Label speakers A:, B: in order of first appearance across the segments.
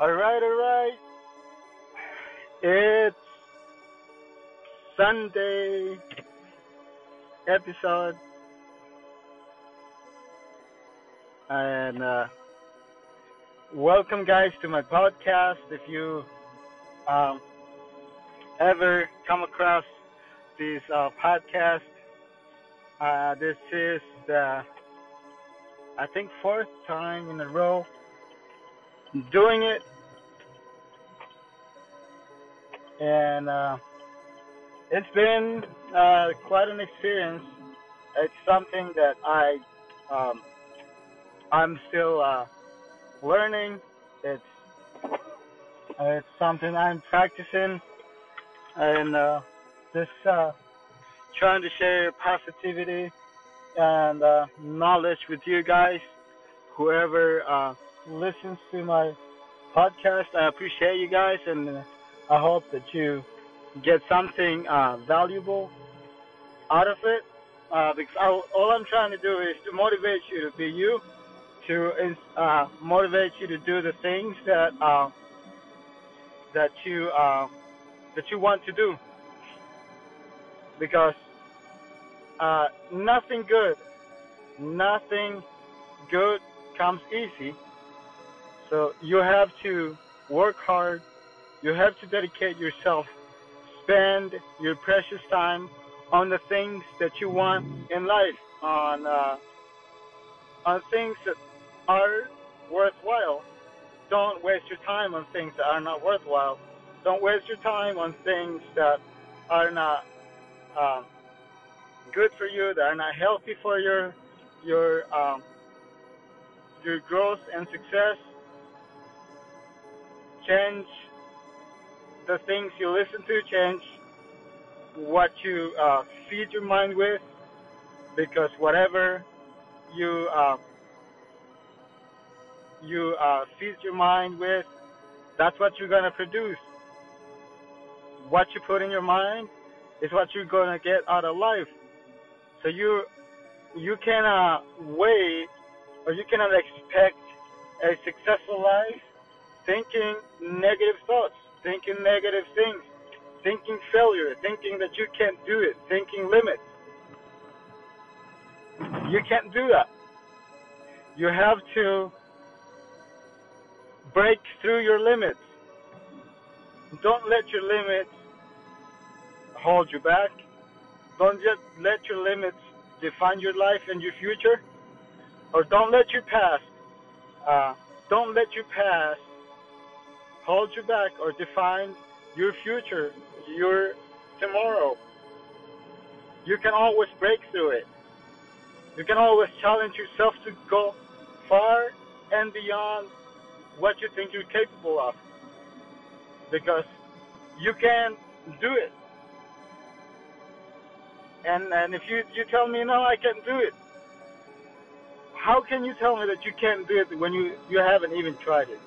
A: All right, all right. It's Sunday episode, and uh, welcome, guys, to my podcast. If you um, ever come across this uh, podcast, uh, this is the I think fourth time in a row doing it, and uh, it's been uh, quite an experience. It's something that I um, I'm still uh, learning. It's it's something I'm practicing, and uh, just uh, trying to share positivity and uh, knowledge with you guys. Whoever listens to my podcast, I appreciate you guys, and uh, I hope that you get something uh, valuable out of it. Uh, because I, all I'm trying to do is to motivate you to be you, to uh, motivate you to do the things that uh, that you uh, that you want to do. Because nothing good, nothing good comes easy. So you have to work hard. You have to dedicate yourself. Spend your precious time on the things that you want in life, on uh, on things that are worthwhile. Don't waste your time on things that are not worthwhile. Don't waste your time on things that are not um, good for you, that are not healthy for your your um, your growth and success. Change the things you listen to. Change what you uh, feed your mind with, because whatever you uh, you uh, feed your mind with, that's what you're gonna produce. What you put in your mind is what you're gonna get out of life. So you you cannot wait or you cannot expect a successful life thinking negative thoughts, thinking negative things, thinking failure, thinking that you can't do it, thinking limits. You can't do that. You have to break through your limits. Don't let your limits hold you back. Don't just let your limits define your life and your future. Or don't let your past, uh, don't let your past hold you back or define your future, your tomorrow. You can always break through it. You can always challenge yourself to go far and beyond what you think you're capable of. Because you can do it. And and if you you tell me no, I can't do it. How can you tell me that you can't do it when you you haven't even tried it?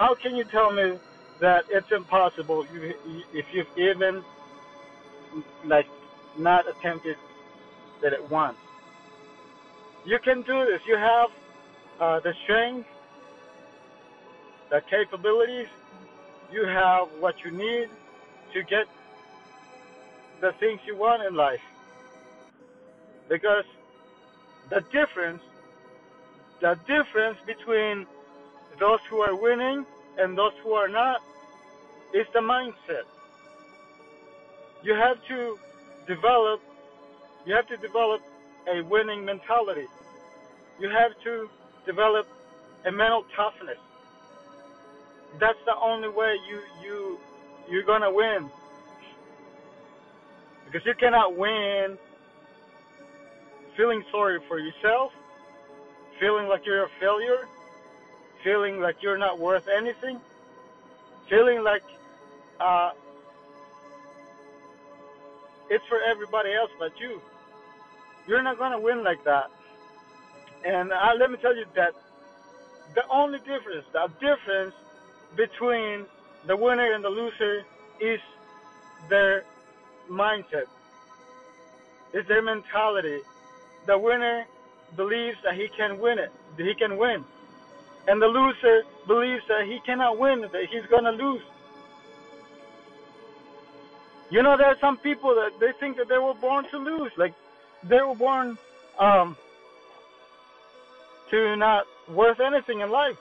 A: How can you tell me that it's impossible if, you, if you've even like not attempted that it once? You can do this. You have uh, the strength, the capabilities. You have what you need to get the things you want in life. Because the difference, the difference between those who are winning and those who are not is the mindset. You have to develop, you have to develop a winning mentality. You have to develop a mental toughness. That's the only way you you you're gonna win because you cannot win feeling sorry for yourself, feeling like you're a failure, feeling like you're not worth anything, feeling like uh, it's for everybody else but you. You're not going to win like that. And uh, let me tell you that the only difference, the difference between the winner and the loser is their mindset. It's their mentality. The winner believes that he can win it. He can win. And the loser believes that he cannot win, that he's going to lose. You know, there are some people that they think that they were born to lose. Like, they were born um, to not worth anything in life.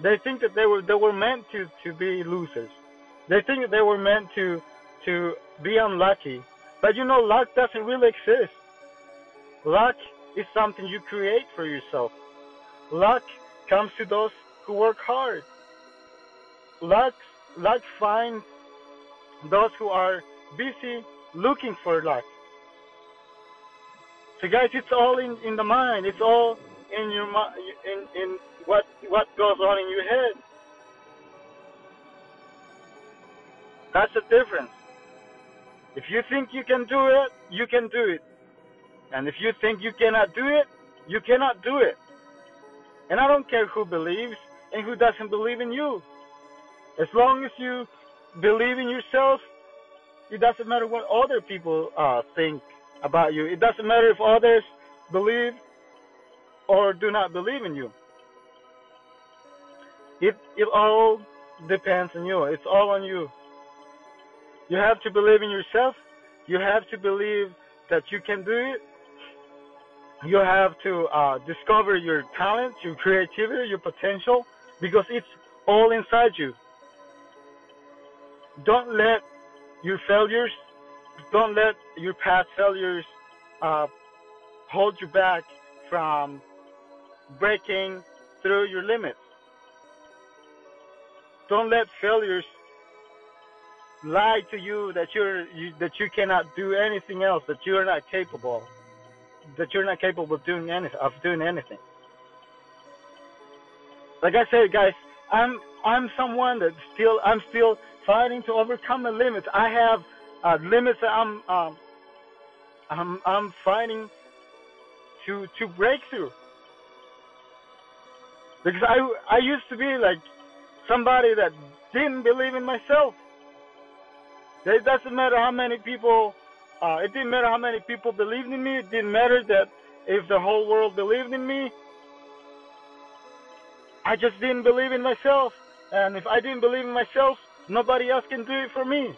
A: They think that they were they were meant to to be losers. They think that they were meant to to be unlucky. But you know, luck doesn't really exist. Luck is something you create for yourself. Luck comes to those who work hard. Luck luck finds those who are busy looking for luck. So guys, it's all in, in the mind. It's all in your in in what what goes on in your head. That's the difference. If you think you can do it, you can do it. And if you think you cannot do it, you cannot do it. And I don't care who believes and who doesn't believe in you. As long as you believe in yourself, it doesn't matter what other people uh, think about you. It doesn't matter if others believe or do not believe in you. It it all depends on you. It's all on you. You have to believe in yourself. You have to believe that you can do it. You have to uh, discover your talent, your creativity, your potential, because it's all inside you. Don't let your failures, don't let your past failures uh, hold you back from breaking through your limits. Don't let failures lie to you that you're you, that you cannot do anything else, that you're not capable, that you're not capable of doing anything of doing anything. Like I said, guys, I'm I'm someone that still I'm still fighting to overcome the limits. I have uh, limits that I'm um, I'm I'm fighting to to break through. Because I I used to be like somebody that didn't believe in myself. It doesn't matter how many people. Uh, it didn't matter how many people believed in me. It didn't matter that if the whole world believed in me. I just didn't believe in myself, and if I didn't believe in myself, nobody else can do it for me.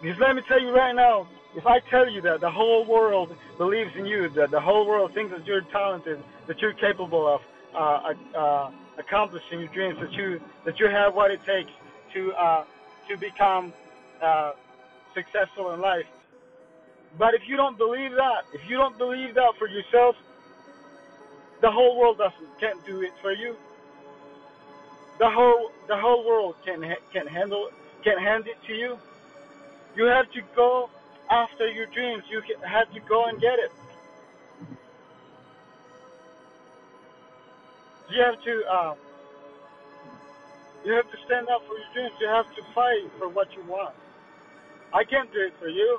A: Because let me tell you right now, if I tell you that the whole world believes in you, that the whole world thinks that you're talented, that you're capable of uh, uh, accomplishing your dreams, that you that you have what it takes to uh, to become uh, successful in life. But if you don't believe that, if you don't believe that for yourself, the whole world doesn't can't do it for you. The whole the whole world can can handle can hand it to you. You have to go after your dreams. You have to go and get it. You have to uh, you have to stand up for your dreams. You have to fight for what you want. I can't do it for you.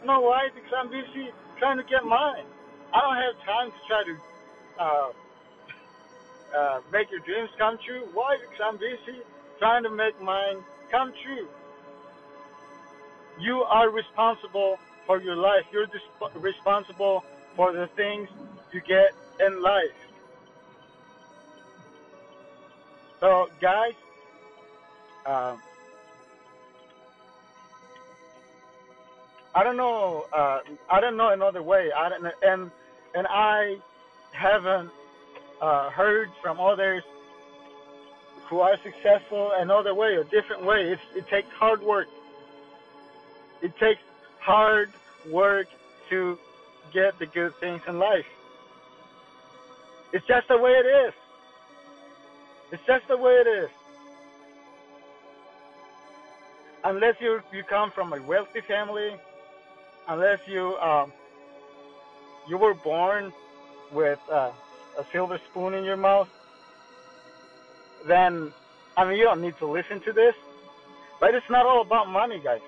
A: You know why? Because I'm busy trying to get mine. I don't have time to try to uh, uh, make your dreams come true. Why? Because I'm busy trying to make mine come true. You are responsible for your life. You're disp- responsible for the things you get in life. So, guys, uh, I don't know. Uh, I don't know another way. I don't, and and I haven't uh, heard from others who are successful another way, a different way. It's, it takes hard work. It takes hard work to get the good things in life. It's just the way it is. It's just the way it is. Unless you you come from a wealthy family, unless you um, you were born with uh, a silver spoon in your mouth, then I mean you don't need to listen to this. But it's not all about money, guys.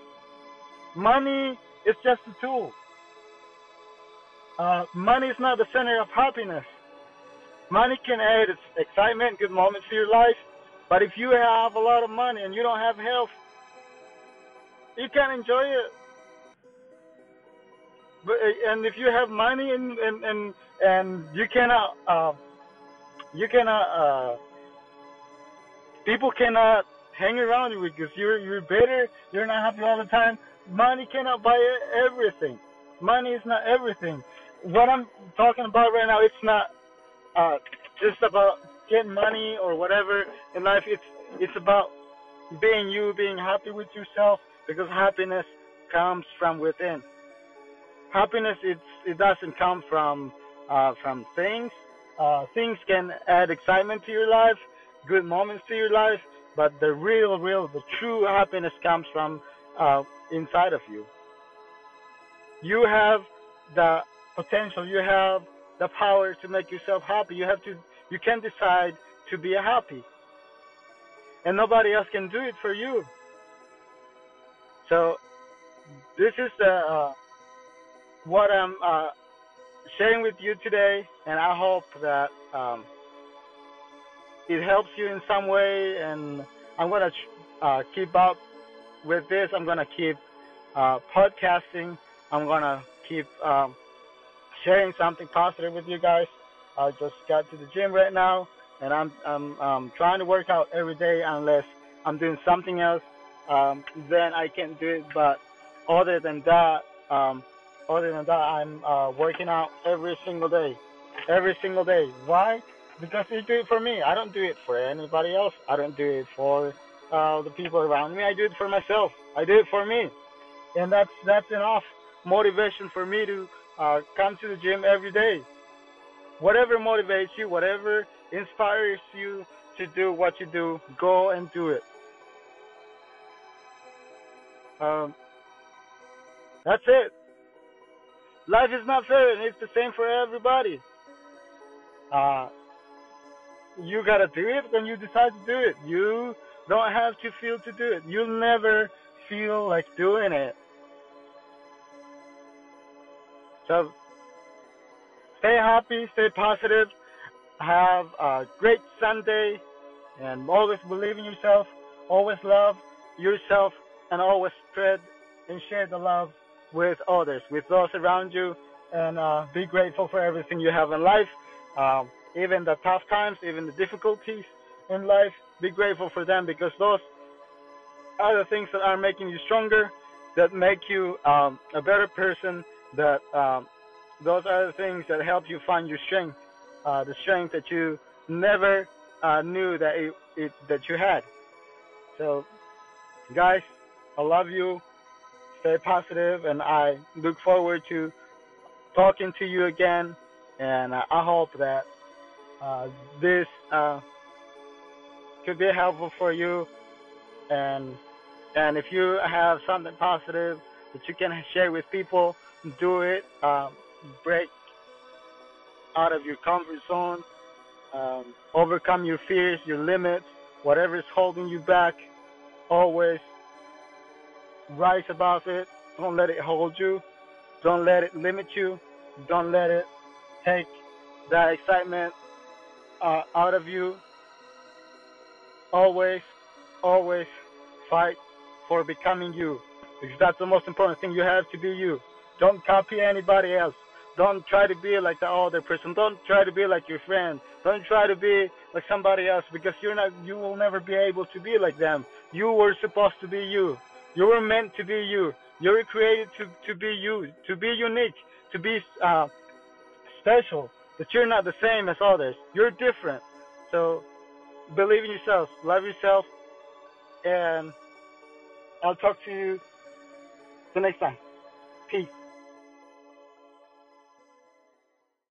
A: Money is just a tool. Uh, money is not the center of happiness. Money can add excitement, good moments to your life, but if you have a lot of money and you don't have health, you can't enjoy it. But and if you have money and and and, and you cannot uh, you cannot uh, people cannot hang around you because you're you're bitter, you're not happy all the time. Money cannot buy everything. Money is not everything. What I'm talking about right now, it's not uh, just about getting money or whatever in life. It's it's about being you, being happy with yourself, because happiness comes from within. Happiness it it doesn't come from uh, from things. Uh, things can add excitement to your life, good moments to your life, but the real, real, the true happiness comes from uh, inside of you. You have the potential. You have the power to make yourself happy. You have to. You can decide to be happy, and nobody else can do it for you. So, this is the uh, what I'm uh, sharing with you today, and I hope that um, it helps you in some way. And I'm gonna uh, keep up with this. I'm gonna keep uh, podcasting. I'm gonna keep um, sharing something positive with you guys. I just got to the gym right now, and I'm I'm um, trying to work out every day unless I'm doing something else. Um, then I can't do it. But other than that, um, other than that, I'm uh, working out every single day, every single day. Why? Because you do it for me. I don't do it for anybody else. I don't do it for uh, the people around me. I do it for myself. I do it for me, and that's that's enough motivation for me to uh, come to the gym every day. Whatever motivates you, whatever inspires you to do what you do, go and do it. Um, that's it. Life is not fair, and it's the same for everybody. Uh, you gotta do it when you decide to do it. You don't have to feel to do it. You'll never feel like doing it. So stay happy, stay positive, have a great Sunday, and always believe in yourself, always love yourself, and always spread and share the love with others, with those around you, and uh, be grateful for everything you have in life, um, even the tough times, even the difficulties in life. Be grateful for them because those are the things that are making you stronger, that make you um, a better person, that um, those are the things that help you find your strength, uh, the strength that you never uh, knew that it, it, that you had. So, guys, I love you. Stay positive, and I look forward to talking to you again. And I hope that uh, this uh, could be helpful for you. And and if you have something positive that you can share with people, do it. Um, break out of your comfort zone. Um, overcome your fears, your limits, whatever is holding you back. Always rise about it. Don't let it hold you. Don't let it limit you. Don't let it take that excitement uh, out of you. Always, always fight for becoming you. Because that's the most important thing. You have to be you. Don't copy anybody else. Don't try to be like the other person. Don't try to be like your friend. Don't try to be like somebody else because you're not. You will never be able to be like them. You were supposed to be you. You were meant to be you. You were created to to be you, to be unique, to be uh, special. That you're not the same as others. You're different. So believe in yourself. Love yourself. And I'll talk to you the next time. Peace.